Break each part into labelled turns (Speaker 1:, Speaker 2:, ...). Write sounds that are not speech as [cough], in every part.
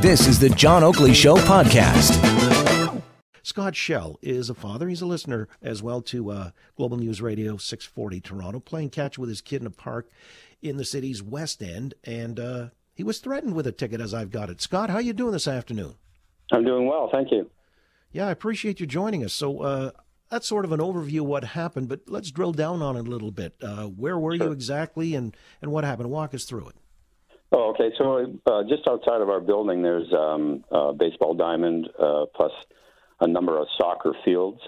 Speaker 1: This is the John Oakley Show podcast.
Speaker 2: Scott Schell is a father. He's a listener as well to uh, Global News Radio 640 Toronto, playing catch with his kid in a park in the city's West End, and uh, he was threatened with a ticket as I've got it. Scott, how you doing this afternoon?
Speaker 3: I'm doing well, thank you.
Speaker 2: Yeah, I appreciate you joining us. So uh, that's sort of an overview of what happened, but let's drill down on it a little bit. Uh, where were sure. you exactly, and, and what happened? Walk us through it.
Speaker 3: Oh, okay. So uh, just outside of our building, there's um, a baseball diamond uh, plus a number of soccer fields,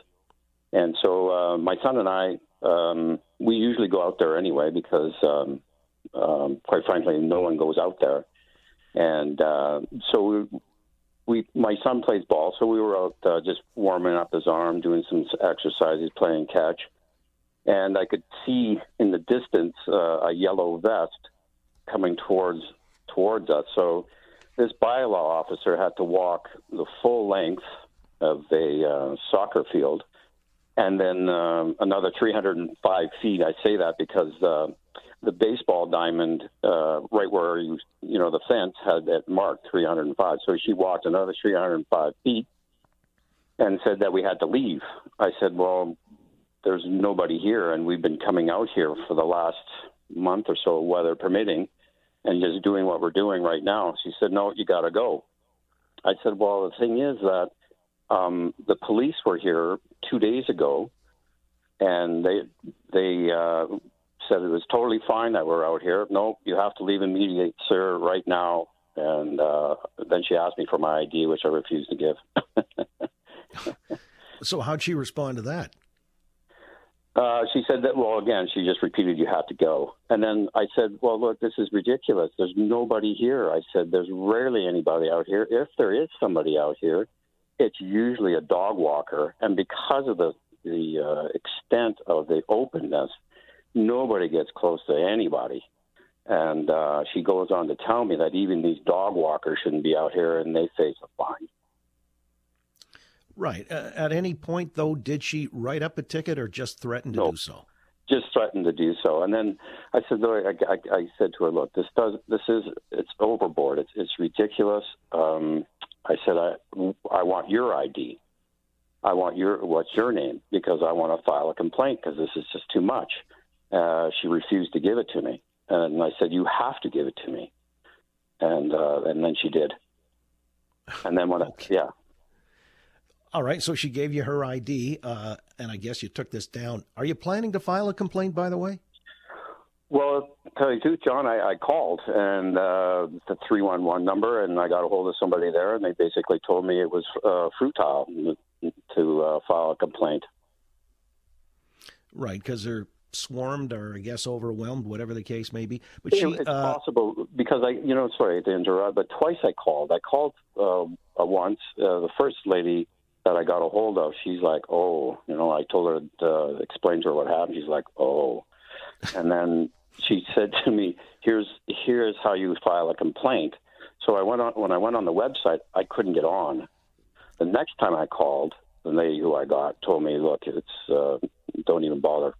Speaker 3: and so uh, my son and I um, we usually go out there anyway because, um, um, quite frankly, no one goes out there, and uh, so we, we my son plays ball, so we were out uh, just warming up his arm, doing some exercises, playing catch, and I could see in the distance uh, a yellow vest coming towards towards us. So this bylaw officer had to walk the full length of a uh, soccer field, and then um, another 305 feet. I say that because uh, the baseball diamond, uh, right where you you know the fence had it marked 305. So she walked another 305 feet and said that we had to leave. I said, well, there's nobody here, and we've been coming out here for the last month or so, weather permitting and just doing what we're doing right now. She said, "No, you got to go." I said, "Well, the thing is that um, the police were here two days ago, and they they uh, said it was totally fine that we're out here. No, you have to leave immediately, sir, right now." And uh, then she asked me for my ID, which I refused to give. [laughs]
Speaker 2: so, how'd she respond to that?
Speaker 3: Uh, she said that, well, again, she just repeated, you have to go. And then I said, well, look, this is ridiculous. There's nobody here. I said, there's rarely anybody out here. If there is somebody out here, it's usually a dog walker. And because of the, the uh, extent of the openness, nobody gets close to anybody. And uh, she goes on to tell me that even these dog walkers shouldn't be out here and they face a fine.
Speaker 2: Right. Uh, at any point, though, did she write up a ticket or just threaten to
Speaker 3: no,
Speaker 2: do so?
Speaker 3: Just threatened to do so. And then I said, though, I, I, I, said to her, look, this does, this is, it's overboard. It's, it's ridiculous. Um, I said, I, I want your ID. I want your, what's your name? Because I want to file a complaint because this is just too much. Uh, she refused to give it to me. And I said, you have to give it to me. And, uh, and then she did. And then when, okay. I, yeah,
Speaker 2: all right, so she gave you her ID, uh, and I guess you took this down. Are you planning to file a complaint, by the way?
Speaker 3: Well, tell you the truth, John, I, I called and uh, the three one one number, and I got a hold of somebody there, and they basically told me it was uh, futile to uh, file a complaint.
Speaker 2: Right, because they're swarmed or I guess overwhelmed, whatever the case may be.
Speaker 3: But she, it's uh, possible because I, you know, sorry to interrupt, but twice I called. I called uh, once. Uh, the first lady that I got a hold of, she's like, "Oh, you know," I told her to explain to her what happened. She's like, "Oh," and then she said to me, "Here's here's how you file a complaint." So I went on when I went on the website, I couldn't get on. The next time I called, the lady who I got told me, "Look, it's uh, don't even bother."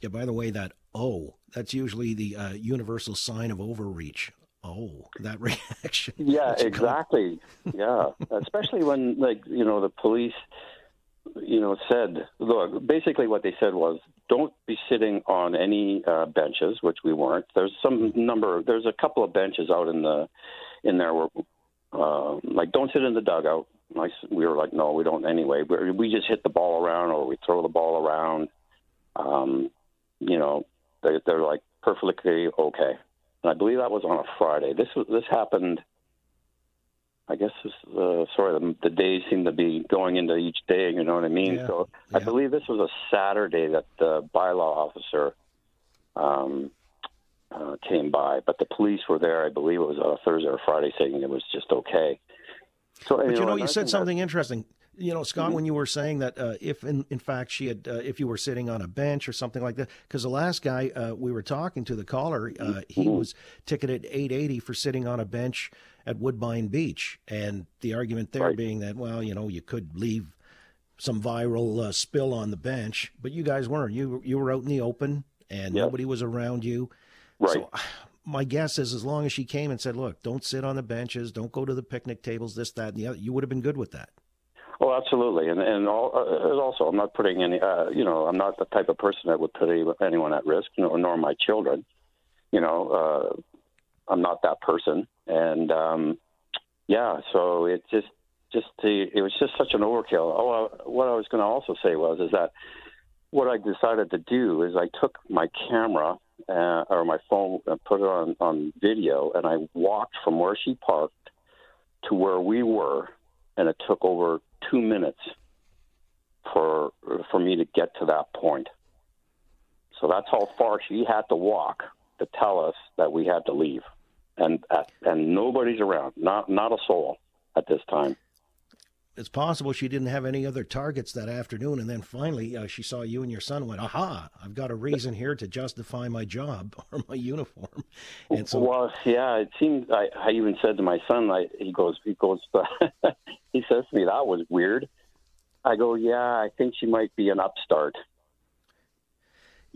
Speaker 2: Yeah. By the way, that "oh" that's usually the uh, universal sign of overreach oh, that [laughs] reaction.
Speaker 3: Yeah, exactly. yeah, especially when like you know the police, you know, said look. Basically, what they said was don't be sitting on any uh, benches, which we weren't. There's some number. There's a couple of benches out in the in there where uh, like don't sit in the dugout. I, we were like, no, we don't anyway. We, we just hit the ball around or we throw the ball around. Um, you know, they, they're like perfectly okay and I believe that was on a Friday. This was this happened. I guess this, uh, sorry, the, the, days seem to be going into each day. You know what I mean?
Speaker 2: Yeah,
Speaker 3: so
Speaker 2: yeah.
Speaker 3: I believe this was a Saturday that the bylaw officer um, uh, came by, but the police were there. I believe it was on a Thursday or Friday, saying it was just okay.
Speaker 2: So, but you know, you, know, you said something that, interesting you know, Scott, mm-hmm. when you were saying that uh, if in, in fact she had, uh, if you were sitting on a bench or something like that, because the last guy uh, we were talking to, the caller, uh, he mm-hmm. was ticketed 880 for sitting on a bench at Woodbine Beach. And the argument there right. being that, well, you know, you could leave some viral uh, spill on the bench, but you guys weren't. You, you were out in the open and yep. nobody was around you.
Speaker 3: Right.
Speaker 2: So [sighs] my guess is as long as she came and said, "Look, don't sit on the benches, don't go to the picnic tables, this, that, and the other," you would have been good with that.
Speaker 3: Oh, absolutely, and and all, uh, also, I'm not putting any. Uh, you know, I'm not the type of person that would put anyone at risk, nor, nor my children. You know, uh, I'm not that person, and um, yeah, so it just just the, it was just such an overkill. Oh, uh, what I was going to also say was is that what I decided to do is I took my camera uh, or my phone and put it on on video, and I walked from where she parked to where we were, and it took over two minutes for for me to get to that point. So that's how far she had to walk to tell us that we had to leave, and and nobody's around, not not a soul at this time
Speaker 2: it's possible she didn't have any other targets that afternoon, and then finally uh, she saw you and your son. Went, aha! I've got a reason here to justify my job [laughs] or my uniform.
Speaker 3: And so, well, yeah, it seems. I, I even said to my son, I, he goes, he goes, [laughs] he says to me, that was weird. I go, yeah, I think she might be an upstart.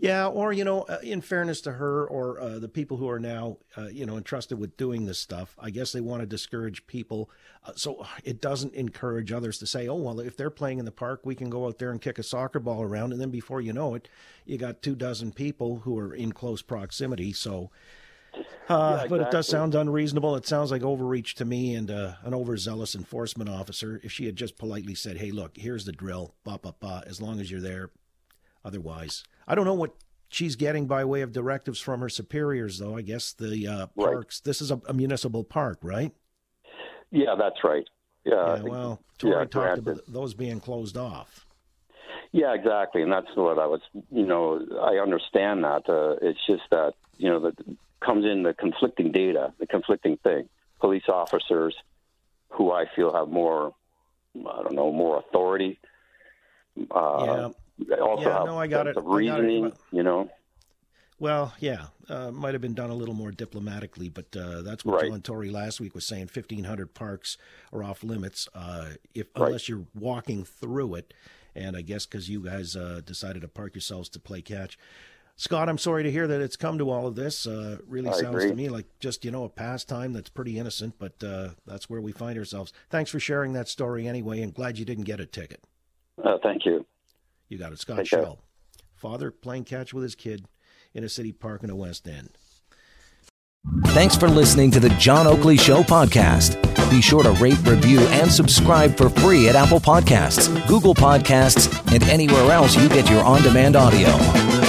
Speaker 2: Yeah, or you know, uh, in fairness to her or uh, the people who are now, uh, you know, entrusted with doing this stuff, I guess they want to discourage people, uh, so it doesn't encourage others to say, "Oh, well, if they're playing in the park, we can go out there and kick a soccer ball around," and then before you know it, you got two dozen people who are in close proximity. So, uh, yeah, exactly. but it does sound unreasonable. It sounds like overreach to me and uh, an overzealous enforcement officer. If she had just politely said, "Hey, look, here's the drill, ba ba ba," as long as you're there, otherwise. I don't know what she's getting by way of directives from her superiors, though. I guess the uh, parks. Right. This is a, a, municipal park, right?
Speaker 3: Yeah, that's right. Yeah.
Speaker 2: yeah well, Tory yeah, talked about those being closed off.
Speaker 3: Yeah, exactly, and that's what I was. You know, I understand that. Uh, it's just that you know that comes in the conflicting data, the conflicting thing. Police officers, who I feel have more, I don't know, more authority. Uh, yeah also
Speaker 2: yeah, no, I got it.
Speaker 3: reasoning, it. you know.
Speaker 2: Well, yeah, uh, might have been done a little more diplomatically, but uh, that's what
Speaker 3: right.
Speaker 2: John Tory last week was saying. Fifteen hundred parks are off limits uh, if right. unless you're walking through it, and I guess because you guys uh, decided to park yourselves to play catch. Scott, I'm sorry to hear that it's come to all of this. Uh, really I sounds
Speaker 3: agree.
Speaker 2: to me like just you know a pastime that's pretty innocent, but uh, that's where we find ourselves. Thanks for sharing that story anyway, and glad you didn't get a ticket.
Speaker 3: thank you.
Speaker 2: You got it. Scott Schell. Father playing catch with his kid in a city park in the West End.
Speaker 1: Thanks for listening to the John Oakley Show podcast. Be sure to rate, review, and subscribe for free at Apple Podcasts, Google Podcasts, and anywhere else you get your on demand audio.